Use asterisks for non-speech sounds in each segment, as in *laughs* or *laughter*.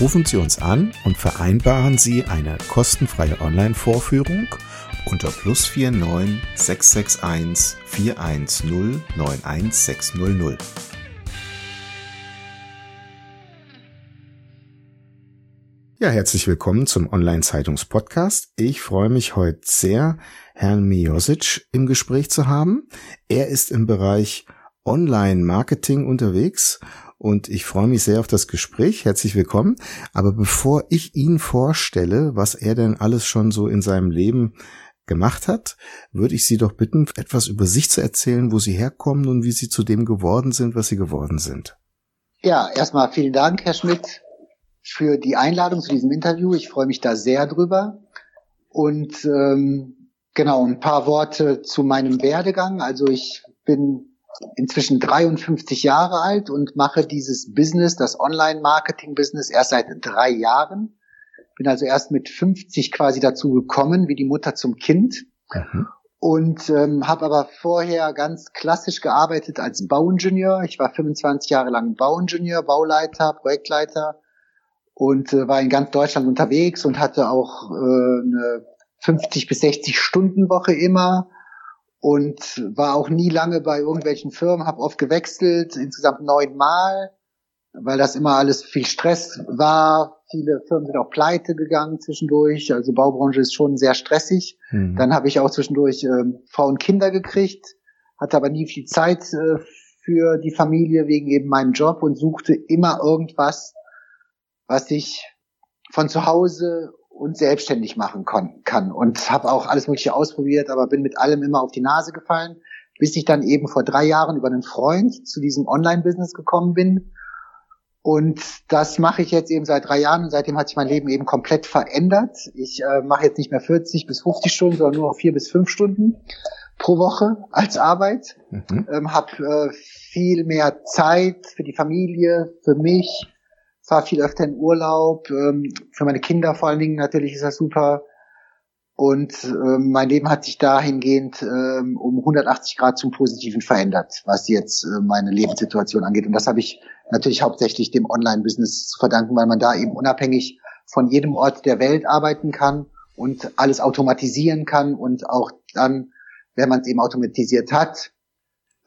Rufen Sie uns an und vereinbaren Sie eine kostenfreie Online-Vorführung unter plus 49 661 410 91600. Ja, herzlich willkommen zum Online-Zeitungs-Podcast. Ich freue mich heute sehr, Herrn Miosic im Gespräch zu haben. Er ist im Bereich Online-Marketing unterwegs und ich freue mich sehr auf das Gespräch. Herzlich willkommen. Aber bevor ich ihn vorstelle, was er denn alles schon so in seinem Leben gemacht hat, würde ich Sie doch bitten, etwas über sich zu erzählen, wo Sie herkommen und wie Sie zu dem geworden sind, was Sie geworden sind. Ja, erstmal vielen Dank, Herr Schmidt, für die Einladung zu diesem Interview. Ich freue mich da sehr drüber. Und ähm, genau, ein paar Worte zu meinem Werdegang. Also ich bin inzwischen 53 Jahre alt und mache dieses Business, das Online-Marketing-Business, erst seit drei Jahren. Bin also erst mit 50 quasi dazu gekommen, wie die Mutter zum Kind. Mhm. Und ähm, habe aber vorher ganz klassisch gearbeitet als Bauingenieur. Ich war 25 Jahre lang Bauingenieur, Bauleiter, Projektleiter und äh, war in ganz Deutschland unterwegs und hatte auch äh, eine 50 bis 60 Stunden Woche immer und war auch nie lange bei irgendwelchen Firmen, habe oft gewechselt, insgesamt neunmal weil das immer alles viel Stress war. Viele Firmen sind auch pleite gegangen zwischendurch. Also Baubranche ist schon sehr stressig. Mhm. Dann habe ich auch zwischendurch ähm, Frau und Kinder gekriegt, hatte aber nie viel Zeit äh, für die Familie wegen eben meinem Job und suchte immer irgendwas, was ich von zu Hause und selbstständig machen kann. Und habe auch alles Mögliche ausprobiert, aber bin mit allem immer auf die Nase gefallen, bis ich dann eben vor drei Jahren über einen Freund zu diesem Online-Business gekommen bin und das mache ich jetzt eben seit drei Jahren und seitdem hat sich mein Leben eben komplett verändert. Ich äh, mache jetzt nicht mehr 40 bis 50 Stunden, sondern nur noch vier bis fünf Stunden pro Woche als Arbeit. Mhm. Ähm, habe äh, viel mehr Zeit für die Familie, für mich, fahre viel öfter in Urlaub, ähm, für meine Kinder vor allen Dingen natürlich ist das super. Und ähm, mein Leben hat sich dahingehend ähm, um 180 Grad zum Positiven verändert, was jetzt äh, meine Lebenssituation angeht. Und das habe ich natürlich hauptsächlich dem Online-Business zu verdanken, weil man da eben unabhängig von jedem Ort der Welt arbeiten kann und alles automatisieren kann und auch dann, wenn man es eben automatisiert hat,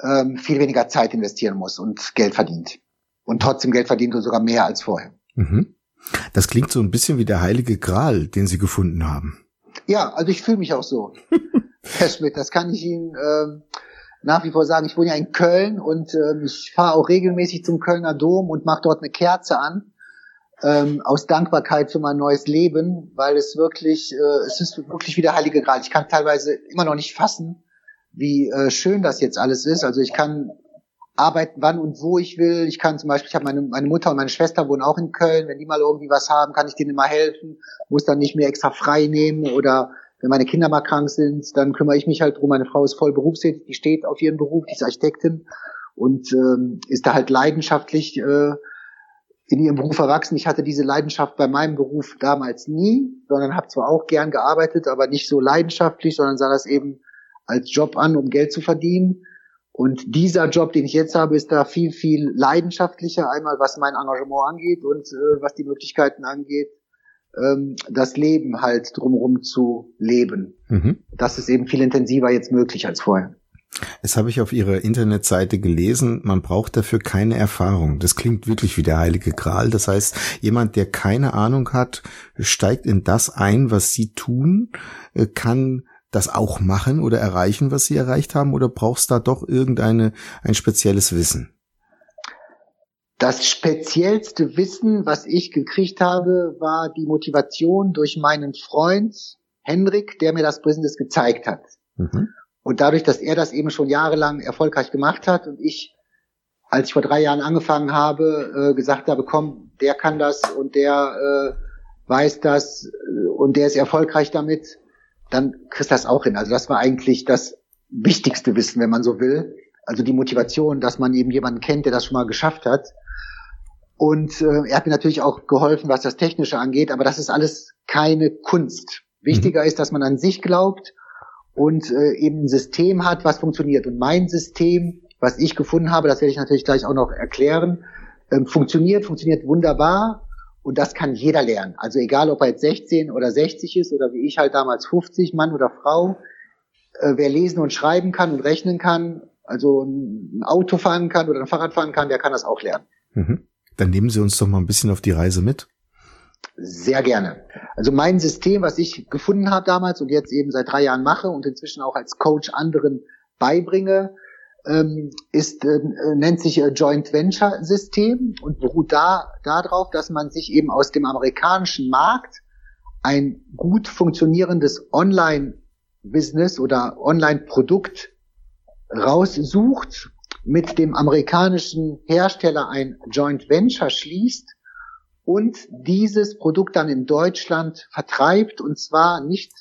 ähm, viel weniger Zeit investieren muss und Geld verdient. Und trotzdem Geld verdient und sogar mehr als vorher. Mhm. Das klingt so ein bisschen wie der heilige Gral, den Sie gefunden haben. Ja, also ich fühle mich auch so. *laughs* Herr Schmidt, das kann ich Ihnen ähm, nach wie vor sagen. Ich wohne ja in Köln und ähm, ich fahre auch regelmäßig zum Kölner Dom und mache dort eine Kerze an. Ähm, aus Dankbarkeit für mein neues Leben, weil es wirklich, äh, es ist wirklich wie der Heilige Gral. Ich kann teilweise immer noch nicht fassen, wie äh, schön das jetzt alles ist. Also ich kann arbeiten, wann und wo ich will. Ich kann zum Beispiel, ich habe meine, meine Mutter und meine Schwester wohnen auch in Köln. Wenn die mal irgendwie was haben, kann ich denen immer helfen. Muss dann nicht mehr extra frei nehmen oder wenn meine Kinder mal krank sind, dann kümmere ich mich halt drum. Meine Frau ist voll berufstätig, die steht auf ihren Beruf, die ist Architektin und ähm, ist da halt leidenschaftlich äh, in ihrem Beruf erwachsen. Ich hatte diese Leidenschaft bei meinem Beruf damals nie, sondern habe zwar auch gern gearbeitet, aber nicht so leidenschaftlich, sondern sah das eben als Job an, um Geld zu verdienen. Und dieser Job, den ich jetzt habe, ist da viel, viel leidenschaftlicher, einmal was mein Engagement angeht und äh, was die Möglichkeiten angeht, ähm, das Leben halt drumherum zu leben. Mhm. Das ist eben viel intensiver jetzt möglich als vorher. Es habe ich auf Ihrer Internetseite gelesen, man braucht dafür keine Erfahrung. Das klingt wirklich wie der heilige Gral. Das heißt, jemand, der keine Ahnung hat, steigt in das ein, was Sie tun, äh, kann das auch machen oder erreichen, was sie erreicht haben, oder brauchst da doch irgendeine ein spezielles Wissen? Das speziellste Wissen, was ich gekriegt habe, war die Motivation durch meinen Freund Henrik, der mir das Business gezeigt hat. Mhm. Und dadurch, dass er das eben schon jahrelang erfolgreich gemacht hat und ich, als ich vor drei Jahren angefangen habe, äh, gesagt habe, komm, der kann das und der äh, weiß das äh, und der ist erfolgreich damit, dann kriegst du das auch hin. Also das war eigentlich das wichtigste Wissen, wenn man so will. Also die Motivation, dass man eben jemanden kennt, der das schon mal geschafft hat. Und äh, er hat mir natürlich auch geholfen, was das Technische angeht, aber das ist alles keine Kunst. Wichtiger mhm. ist, dass man an sich glaubt und äh, eben ein System hat, was funktioniert. Und mein System, was ich gefunden habe, das werde ich natürlich gleich auch noch erklären, ähm, funktioniert, funktioniert wunderbar und das kann jeder lernen. Also egal, ob er jetzt 16 oder 60 ist oder wie ich halt damals 50, Mann oder Frau, äh, wer lesen und schreiben kann und rechnen kann, also ein Auto fahren kann oder ein Fahrrad fahren kann, der kann das auch lernen. Mhm. Dann nehmen Sie uns doch mal ein bisschen auf die Reise mit. Sehr gerne. Also mein System, was ich gefunden habe damals und jetzt eben seit drei Jahren mache und inzwischen auch als Coach anderen beibringe, ist äh, nennt sich äh, Joint Venture System und beruht da darauf, dass man sich eben aus dem amerikanischen Markt ein gut funktionierendes Online Business oder Online Produkt raussucht, mit dem amerikanischen Hersteller ein Joint Venture schließt und dieses Produkt dann in Deutschland vertreibt und zwar nicht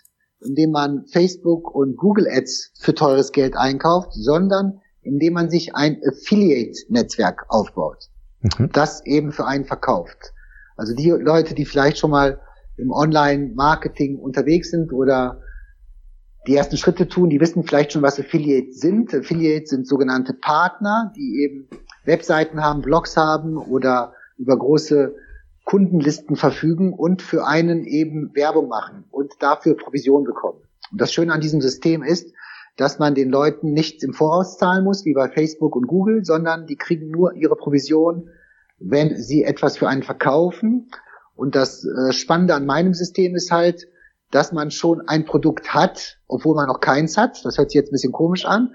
indem man Facebook und Google Ads für teures Geld einkauft, sondern indem man sich ein Affiliate-Netzwerk aufbaut, mhm. das eben für einen verkauft. Also die Leute, die vielleicht schon mal im Online-Marketing unterwegs sind oder die ersten Schritte tun, die wissen vielleicht schon, was Affiliates sind. Affiliates sind sogenannte Partner, die eben Webseiten haben, Blogs haben oder über große Kundenlisten verfügen und für einen eben Werbung machen und dafür Provision bekommen. Und das Schöne an diesem System ist, dass man den Leuten nichts im Voraus zahlen muss, wie bei Facebook und Google, sondern die kriegen nur ihre Provision, wenn sie etwas für einen verkaufen. Und das äh, Spannende an meinem System ist halt, dass man schon ein Produkt hat, obwohl man noch keins hat. Das hört sich jetzt ein bisschen komisch an.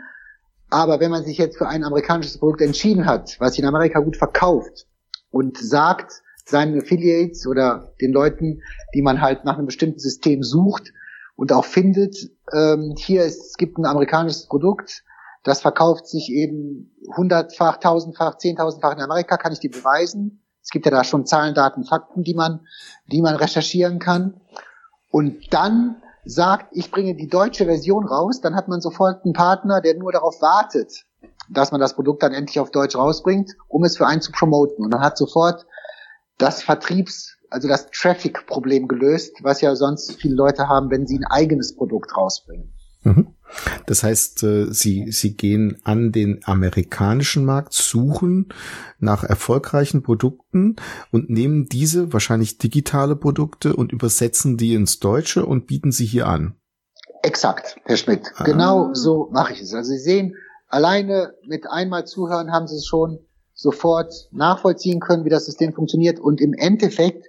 Aber wenn man sich jetzt für ein amerikanisches Produkt entschieden hat, was in Amerika gut verkauft und sagt seinen Affiliates oder den Leuten, die man halt nach einem bestimmten System sucht und auch findet, ähm, hier ist, es gibt ein amerikanisches Produkt, das verkauft sich eben hundertfach, tausendfach, zehntausendfach in Amerika, kann ich dir beweisen. Es gibt ja da schon Zahlen, Daten, Fakten, die man, die man recherchieren kann. Und dann sagt, ich bringe die deutsche Version raus, dann hat man sofort einen Partner, der nur darauf wartet, dass man das Produkt dann endlich auf Deutsch rausbringt, um es für einen zu promoten. Und man hat sofort das Vertriebs, also das Traffic-Problem gelöst, was ja sonst viele Leute haben, wenn sie ein eigenes Produkt rausbringen. Mhm. Das heißt, äh, sie, sie gehen an den amerikanischen Markt, suchen nach erfolgreichen Produkten und nehmen diese, wahrscheinlich digitale Produkte und übersetzen die ins Deutsche und bieten sie hier an. Exakt, Herr Schmidt. Ah. Genau so mache ich es. Also Sie sehen, alleine mit einmal zuhören haben Sie es schon sofort nachvollziehen können, wie das System funktioniert. Und im Endeffekt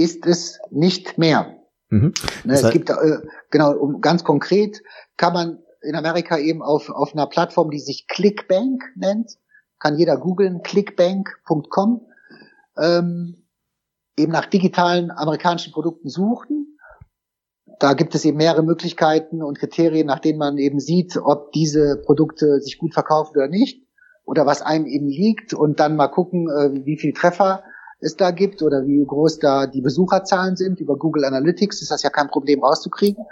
ist es nicht mehr. Mhm. Ne, es gibt, äh, genau, um, ganz konkret kann man in Amerika eben auf, auf einer Plattform, die sich Clickbank nennt, kann jeder googeln, clickbank.com, ähm, eben nach digitalen amerikanischen Produkten suchen. Da gibt es eben mehrere Möglichkeiten und Kriterien, nach denen man eben sieht, ob diese Produkte sich gut verkaufen oder nicht oder was einem eben liegt und dann mal gucken, äh, wie viel Treffer es da gibt oder wie groß da die Besucherzahlen sind. Über Google Analytics ist das ja kein Problem rauszukriegen.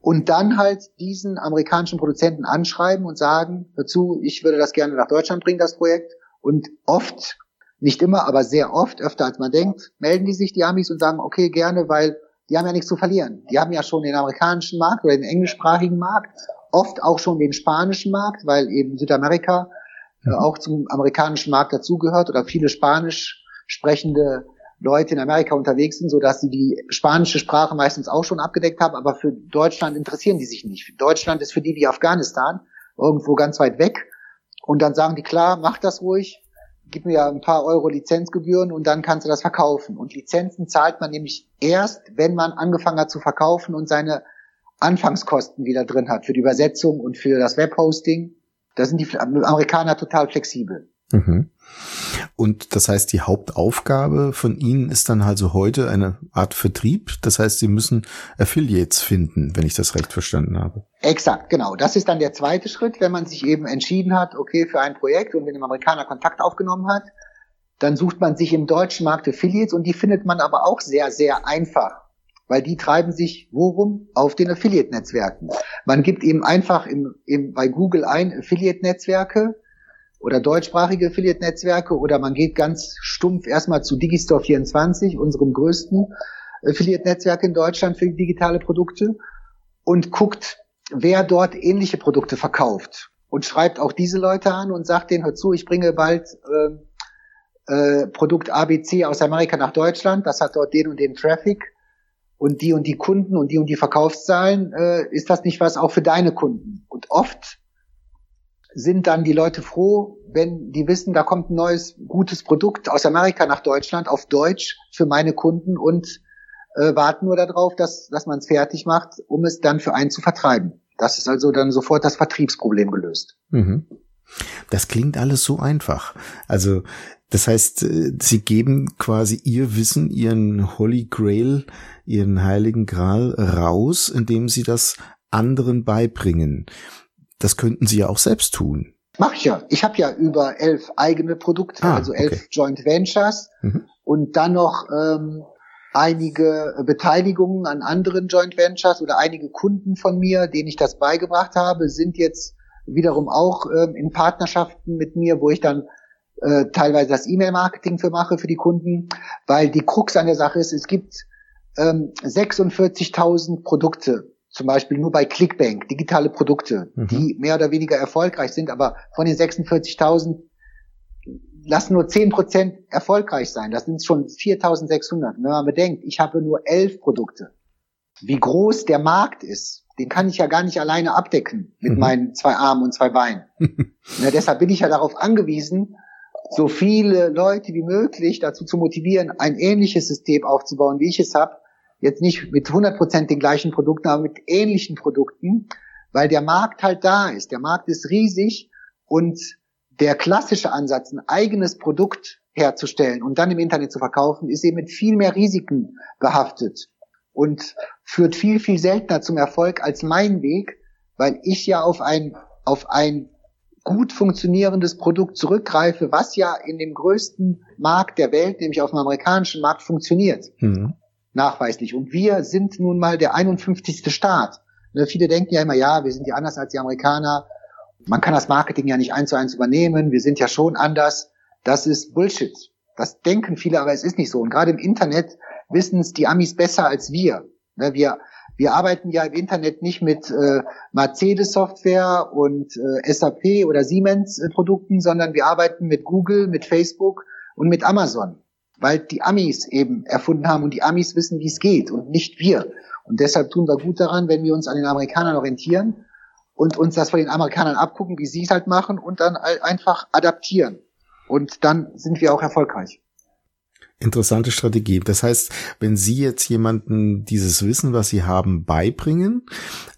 Und dann halt diesen amerikanischen Produzenten anschreiben und sagen dazu, ich würde das gerne nach Deutschland bringen, das Projekt. Und oft, nicht immer, aber sehr oft, öfter als man denkt, melden die sich, die Amis, und sagen, okay, gerne, weil die haben ja nichts zu verlieren. Die haben ja schon den amerikanischen Markt oder den englischsprachigen Markt, oft auch schon den spanischen Markt, weil eben Südamerika mhm. auch zum amerikanischen Markt dazugehört oder viele Spanisch sprechende Leute in Amerika unterwegs sind, so dass sie die spanische Sprache meistens auch schon abgedeckt haben, aber für Deutschland interessieren die sich nicht. Deutschland ist für die wie Afghanistan, irgendwo ganz weit weg. Und dann sagen die, klar, mach das ruhig, gib mir ein paar Euro Lizenzgebühren und dann kannst du das verkaufen. Und Lizenzen zahlt man nämlich erst, wenn man angefangen hat zu verkaufen und seine Anfangskosten wieder drin hat für die Übersetzung und für das Webhosting. Da sind die Amerikaner total flexibel. Mhm. Und das heißt, die Hauptaufgabe von Ihnen ist dann also heute eine Art Vertrieb. Das heißt, Sie müssen Affiliates finden, wenn ich das recht verstanden habe. Exakt, genau. Das ist dann der zweite Schritt, wenn man sich eben entschieden hat, okay, für ein Projekt und mit einem Amerikaner Kontakt aufgenommen hat, dann sucht man sich im deutschen Markt Affiliates und die findet man aber auch sehr, sehr einfach weil die treiben sich worum? Auf den Affiliate-Netzwerken. Man gibt eben einfach im, im, bei Google ein Affiliate-Netzwerke oder deutschsprachige Affiliate-Netzwerke oder man geht ganz stumpf erstmal zu Digistore24, unserem größten Affiliate-Netzwerk in Deutschland für digitale Produkte und guckt, wer dort ähnliche Produkte verkauft und schreibt auch diese Leute an und sagt denen, hör zu, ich bringe bald äh, äh, Produkt ABC aus Amerika nach Deutschland, das hat dort den und den Traffic und die und die Kunden und die und die Verkaufszahlen, äh, ist das nicht was auch für deine Kunden? Und oft sind dann die Leute froh, wenn die wissen, da kommt ein neues, gutes Produkt aus Amerika nach Deutschland auf Deutsch für meine Kunden und äh, warten nur darauf, dass, dass man es fertig macht, um es dann für einen zu vertreiben. Das ist also dann sofort das Vertriebsproblem gelöst. Mhm. Das klingt alles so einfach. Also das heißt, äh, sie geben quasi ihr Wissen, ihren Holy Grail, ihren heiligen Gral raus, indem sie das anderen beibringen. Das könnten sie ja auch selbst tun. Mach ich ja. Ich habe ja über elf eigene Produkte, ah, also elf okay. Joint Ventures mhm. und dann noch ähm, einige Beteiligungen an anderen Joint Ventures oder einige Kunden von mir, denen ich das beigebracht habe, sind jetzt wiederum auch ähm, in Partnerschaften mit mir, wo ich dann äh, teilweise das E-Mail-Marketing für mache für die Kunden, weil die Krux an der Sache ist, es gibt ähm, 46.000 Produkte, zum Beispiel nur bei Clickbank, digitale Produkte, mhm. die mehr oder weniger erfolgreich sind, aber von den 46.000 lassen nur 10% erfolgreich sein. Das sind schon 4.600. Wenn man bedenkt, ich habe nur elf Produkte. Wie groß der Markt ist, den kann ich ja gar nicht alleine abdecken mit mhm. meinen zwei Armen und zwei Beinen. *laughs* ja, deshalb bin ich ja darauf angewiesen, so viele Leute wie möglich dazu zu motivieren, ein ähnliches System aufzubauen, wie ich es habe. Jetzt nicht mit 100% den gleichen Produkten, aber mit ähnlichen Produkten, weil der Markt halt da ist. Der Markt ist riesig und der klassische Ansatz, ein eigenes Produkt herzustellen und dann im Internet zu verkaufen, ist eben mit viel mehr Risiken behaftet und führt viel, viel seltener zum Erfolg als mein Weg, weil ich ja auf ein, auf ein gut funktionierendes Produkt zurückgreife, was ja in dem größten Markt der Welt, nämlich auf dem amerikanischen Markt, funktioniert. Mhm. Nachweislich. Und wir sind nun mal der 51. Staat. Ne, viele denken ja immer, ja, wir sind ja anders als die Amerikaner. Man kann das Marketing ja nicht eins zu eins übernehmen. Wir sind ja schon anders. Das ist Bullshit. Das denken viele, aber es ist nicht so. Und gerade im Internet wissen es die Amis besser als wir. Ne, wir wir arbeiten ja im Internet nicht mit äh, Mercedes-Software und äh, SAP oder Siemens-Produkten, sondern wir arbeiten mit Google, mit Facebook und mit Amazon, weil die Amis eben erfunden haben und die Amis wissen, wie es geht und nicht wir. Und deshalb tun wir gut daran, wenn wir uns an den Amerikanern orientieren und uns das von den Amerikanern abgucken, wie sie es halt machen und dann einfach adaptieren. Und dann sind wir auch erfolgreich. Interessante Strategie. Das heißt, wenn Sie jetzt jemanden dieses Wissen, was Sie haben, beibringen,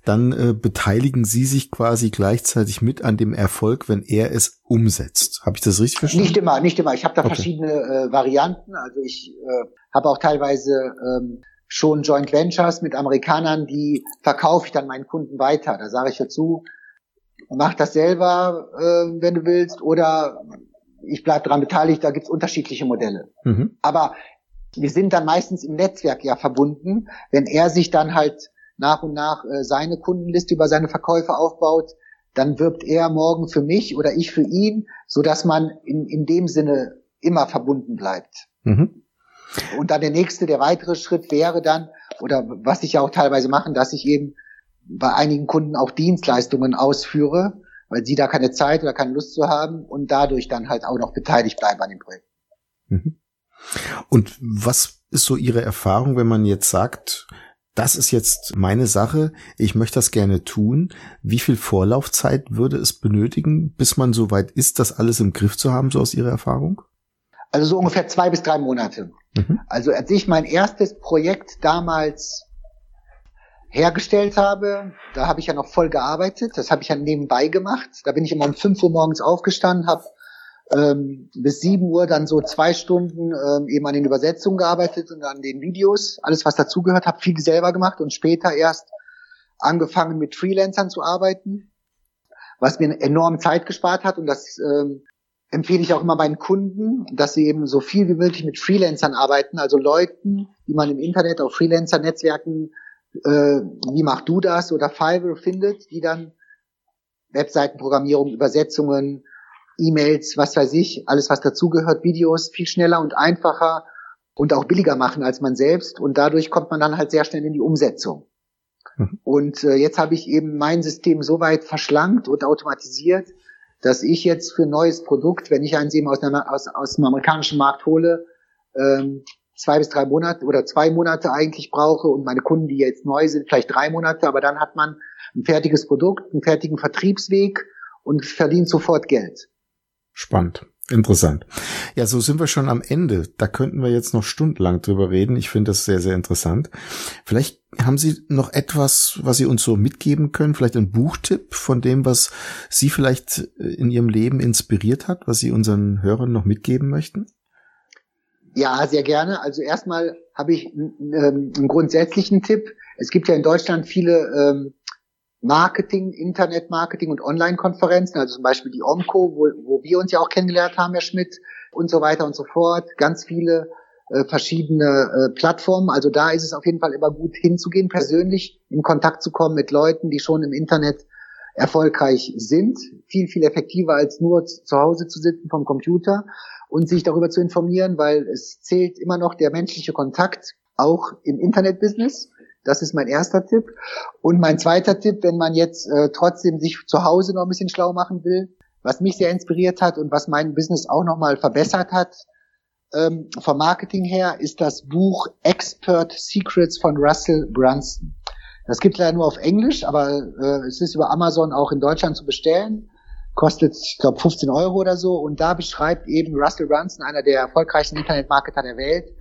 dann äh, beteiligen Sie sich quasi gleichzeitig mit an dem Erfolg, wenn er es umsetzt. Habe ich das richtig verstanden? Nicht immer, nicht immer. Ich habe da okay. verschiedene äh, Varianten. Also ich äh, habe auch teilweise ähm, schon Joint Ventures mit Amerikanern, die verkaufe ich dann meinen Kunden weiter. Da sage ich dazu, mach das selber, äh, wenn du willst, oder ich bleibe daran beteiligt, da gibt's unterschiedliche Modelle. Mhm. Aber wir sind dann meistens im Netzwerk ja verbunden. Wenn er sich dann halt nach und nach äh, seine Kundenliste über seine Verkäufe aufbaut, dann wirbt er morgen für mich oder ich für ihn, so dass man in, in dem Sinne immer verbunden bleibt. Mhm. Und dann der nächste, der weitere Schritt wäre dann, oder was ich ja auch teilweise mache, dass ich eben bei einigen Kunden auch Dienstleistungen ausführe, weil sie da keine Zeit oder keine Lust zu haben und dadurch dann halt auch noch beteiligt bleiben an dem Projekt. Mhm. Und was ist so Ihre Erfahrung, wenn man jetzt sagt, das ist jetzt meine Sache, ich möchte das gerne tun. Wie viel Vorlaufzeit würde es benötigen, bis man so weit ist, das alles im Griff zu haben, so aus Ihrer Erfahrung? Also so ungefähr zwei bis drei Monate. Mhm. Also als ich mein erstes Projekt damals hergestellt habe, da habe ich ja noch voll gearbeitet. Das habe ich ja nebenbei gemacht. Da bin ich immer um 5 Uhr morgens aufgestanden, habe ähm, bis 7 Uhr dann so zwei Stunden ähm, eben an den Übersetzungen gearbeitet und an den Videos, alles was dazugehört, habe viel selber gemacht und später erst angefangen mit Freelancern zu arbeiten, was mir enorm Zeit gespart hat und das ähm, empfehle ich auch immer meinen Kunden, dass sie eben so viel wie möglich mit Freelancern arbeiten, also Leuten, die man im Internet auf Freelancer-Netzwerken äh, wie machst du das oder Fiverr findet, die dann Webseitenprogrammierung, Übersetzungen, E-Mails, was weiß ich, alles was dazugehört, Videos viel schneller und einfacher und auch billiger machen als man selbst und dadurch kommt man dann halt sehr schnell in die Umsetzung. Mhm. Und äh, jetzt habe ich eben mein System so weit verschlankt und automatisiert, dass ich jetzt für ein neues Produkt, wenn ich eins eben aus, einer, aus, aus dem amerikanischen Markt hole, ähm, zwei bis drei Monate oder zwei Monate eigentlich brauche und meine Kunden, die jetzt neu sind, vielleicht drei Monate, aber dann hat man ein fertiges Produkt, einen fertigen Vertriebsweg und verdient sofort Geld. Spannend. Interessant. Ja, so sind wir schon am Ende. Da könnten wir jetzt noch stundenlang drüber reden. Ich finde das sehr, sehr interessant. Vielleicht haben Sie noch etwas, was Sie uns so mitgeben können? Vielleicht ein Buchtipp von dem, was Sie vielleicht in Ihrem Leben inspiriert hat, was Sie unseren Hörern noch mitgeben möchten? Ja, sehr gerne. Also erstmal habe ich ähm, einen grundsätzlichen Tipp. Es gibt ja in Deutschland viele ähm, Marketing, Internetmarketing und Online-Konferenzen, also zum Beispiel die OMCO, wo, wo wir uns ja auch kennengelernt haben, Herr Schmidt, und so weiter und so fort. Ganz viele äh, verschiedene äh, Plattformen. Also da ist es auf jeden Fall immer gut hinzugehen, persönlich in Kontakt zu kommen mit Leuten, die schon im Internet erfolgreich sind. Viel, viel effektiver als nur zu Hause zu sitzen vom Computer und sich darüber zu informieren, weil es zählt immer noch der menschliche Kontakt, auch im Internetbusiness. Das ist mein erster Tipp. Und mein zweiter Tipp, wenn man jetzt äh, trotzdem sich zu Hause noch ein bisschen schlau machen will, was mich sehr inspiriert hat und was mein Business auch nochmal verbessert hat, ähm, vom Marketing her, ist das Buch Expert Secrets von Russell Brunson. Das gibt leider nur auf Englisch, aber äh, es ist über Amazon auch in Deutschland zu bestellen kostet, ich glaube, 15 Euro oder so. Und da beschreibt eben Russell Brunson, einer der erfolgreichsten Internetmarketer der Welt,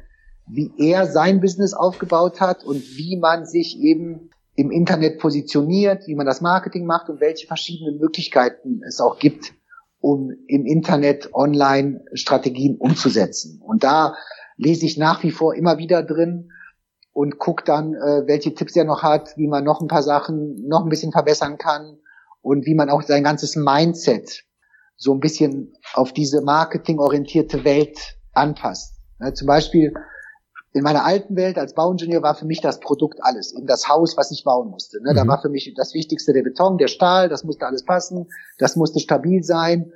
wie er sein Business aufgebaut hat und wie man sich eben im Internet positioniert, wie man das Marketing macht und welche verschiedenen Möglichkeiten es auch gibt, um im Internet Online-Strategien umzusetzen. Und da lese ich nach wie vor immer wieder drin und gucke dann, äh, welche Tipps er noch hat, wie man noch ein paar Sachen noch ein bisschen verbessern kann und wie man auch sein ganzes Mindset so ein bisschen auf diese marketingorientierte Welt anpasst. Ja, zum Beispiel in meiner alten Welt als Bauingenieur war für mich das Produkt alles, eben das Haus, was ich bauen musste. Ne? Mhm. Da war für mich das Wichtigste der Beton, der Stahl, das musste alles passen, das musste stabil sein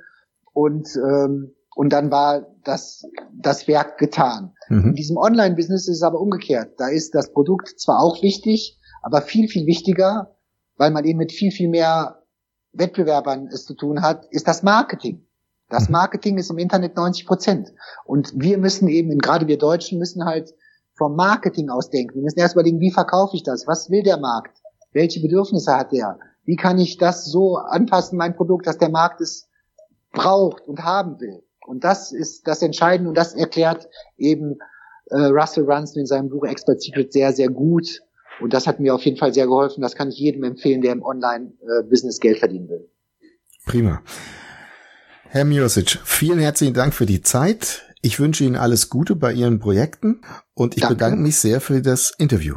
und ähm, und dann war das das Werk getan. Mhm. In diesem Online-Business ist es aber umgekehrt. Da ist das Produkt zwar auch wichtig, aber viel viel wichtiger, weil man eben mit viel viel mehr Wettbewerbern es zu tun hat, ist das Marketing. Das mhm. Marketing ist im Internet 90 Prozent. Und wir müssen eben, gerade wir Deutschen, müssen halt vom Marketing ausdenken. Wir müssen erst überlegen, wie verkaufe ich das? Was will der Markt? Welche Bedürfnisse hat der? Wie kann ich das so anpassen, mein Produkt, dass der Markt es braucht und haben will? Und das ist das Entscheidende und das erklärt eben äh, Russell Brunson in seinem Buch Expert Secret sehr, sehr gut. Und das hat mir auf jeden Fall sehr geholfen. Das kann ich jedem empfehlen, der im Online-Business Geld verdienen will. Prima. Herr Miosic, vielen herzlichen Dank für die Zeit. Ich wünsche Ihnen alles Gute bei Ihren Projekten und ich danke. bedanke mich sehr für das Interview.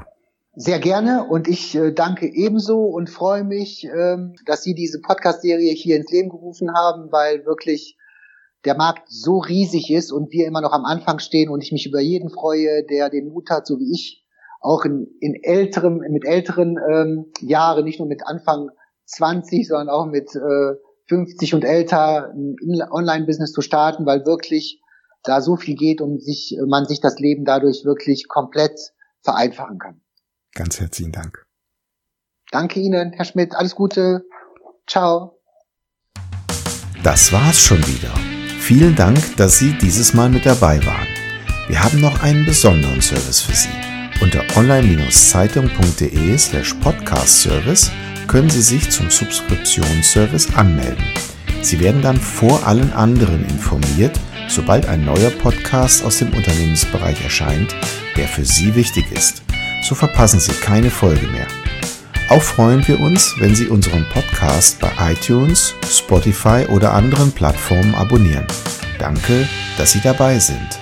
Sehr gerne und ich äh, danke ebenso und freue mich, ähm, dass Sie diese Podcast-Serie hier ins Leben gerufen haben, weil wirklich der Markt so riesig ist und wir immer noch am Anfang stehen und ich mich über jeden freue, der den Mut hat, so wie ich, auch in, in älterem, mit älteren ähm, Jahren, nicht nur mit Anfang 20, sondern auch mit äh, 50 und älter ein Online-Business zu starten, weil wirklich da so viel geht und sich, man sich das Leben dadurch wirklich komplett vereinfachen kann. Ganz herzlichen Dank. Danke Ihnen, Herr Schmidt. Alles Gute. Ciao. Das war's schon wieder. Vielen Dank, dass Sie dieses Mal mit dabei waren. Wir haben noch einen besonderen Service für Sie. Unter online-zeitung.de slash podcast-service können Sie sich zum Subskriptionsservice anmelden. Sie werden dann vor allen anderen informiert, sobald ein neuer Podcast aus dem Unternehmensbereich erscheint, der für Sie wichtig ist. So verpassen Sie keine Folge mehr. Auch freuen wir uns, wenn Sie unseren Podcast bei iTunes, Spotify oder anderen Plattformen abonnieren. Danke, dass Sie dabei sind.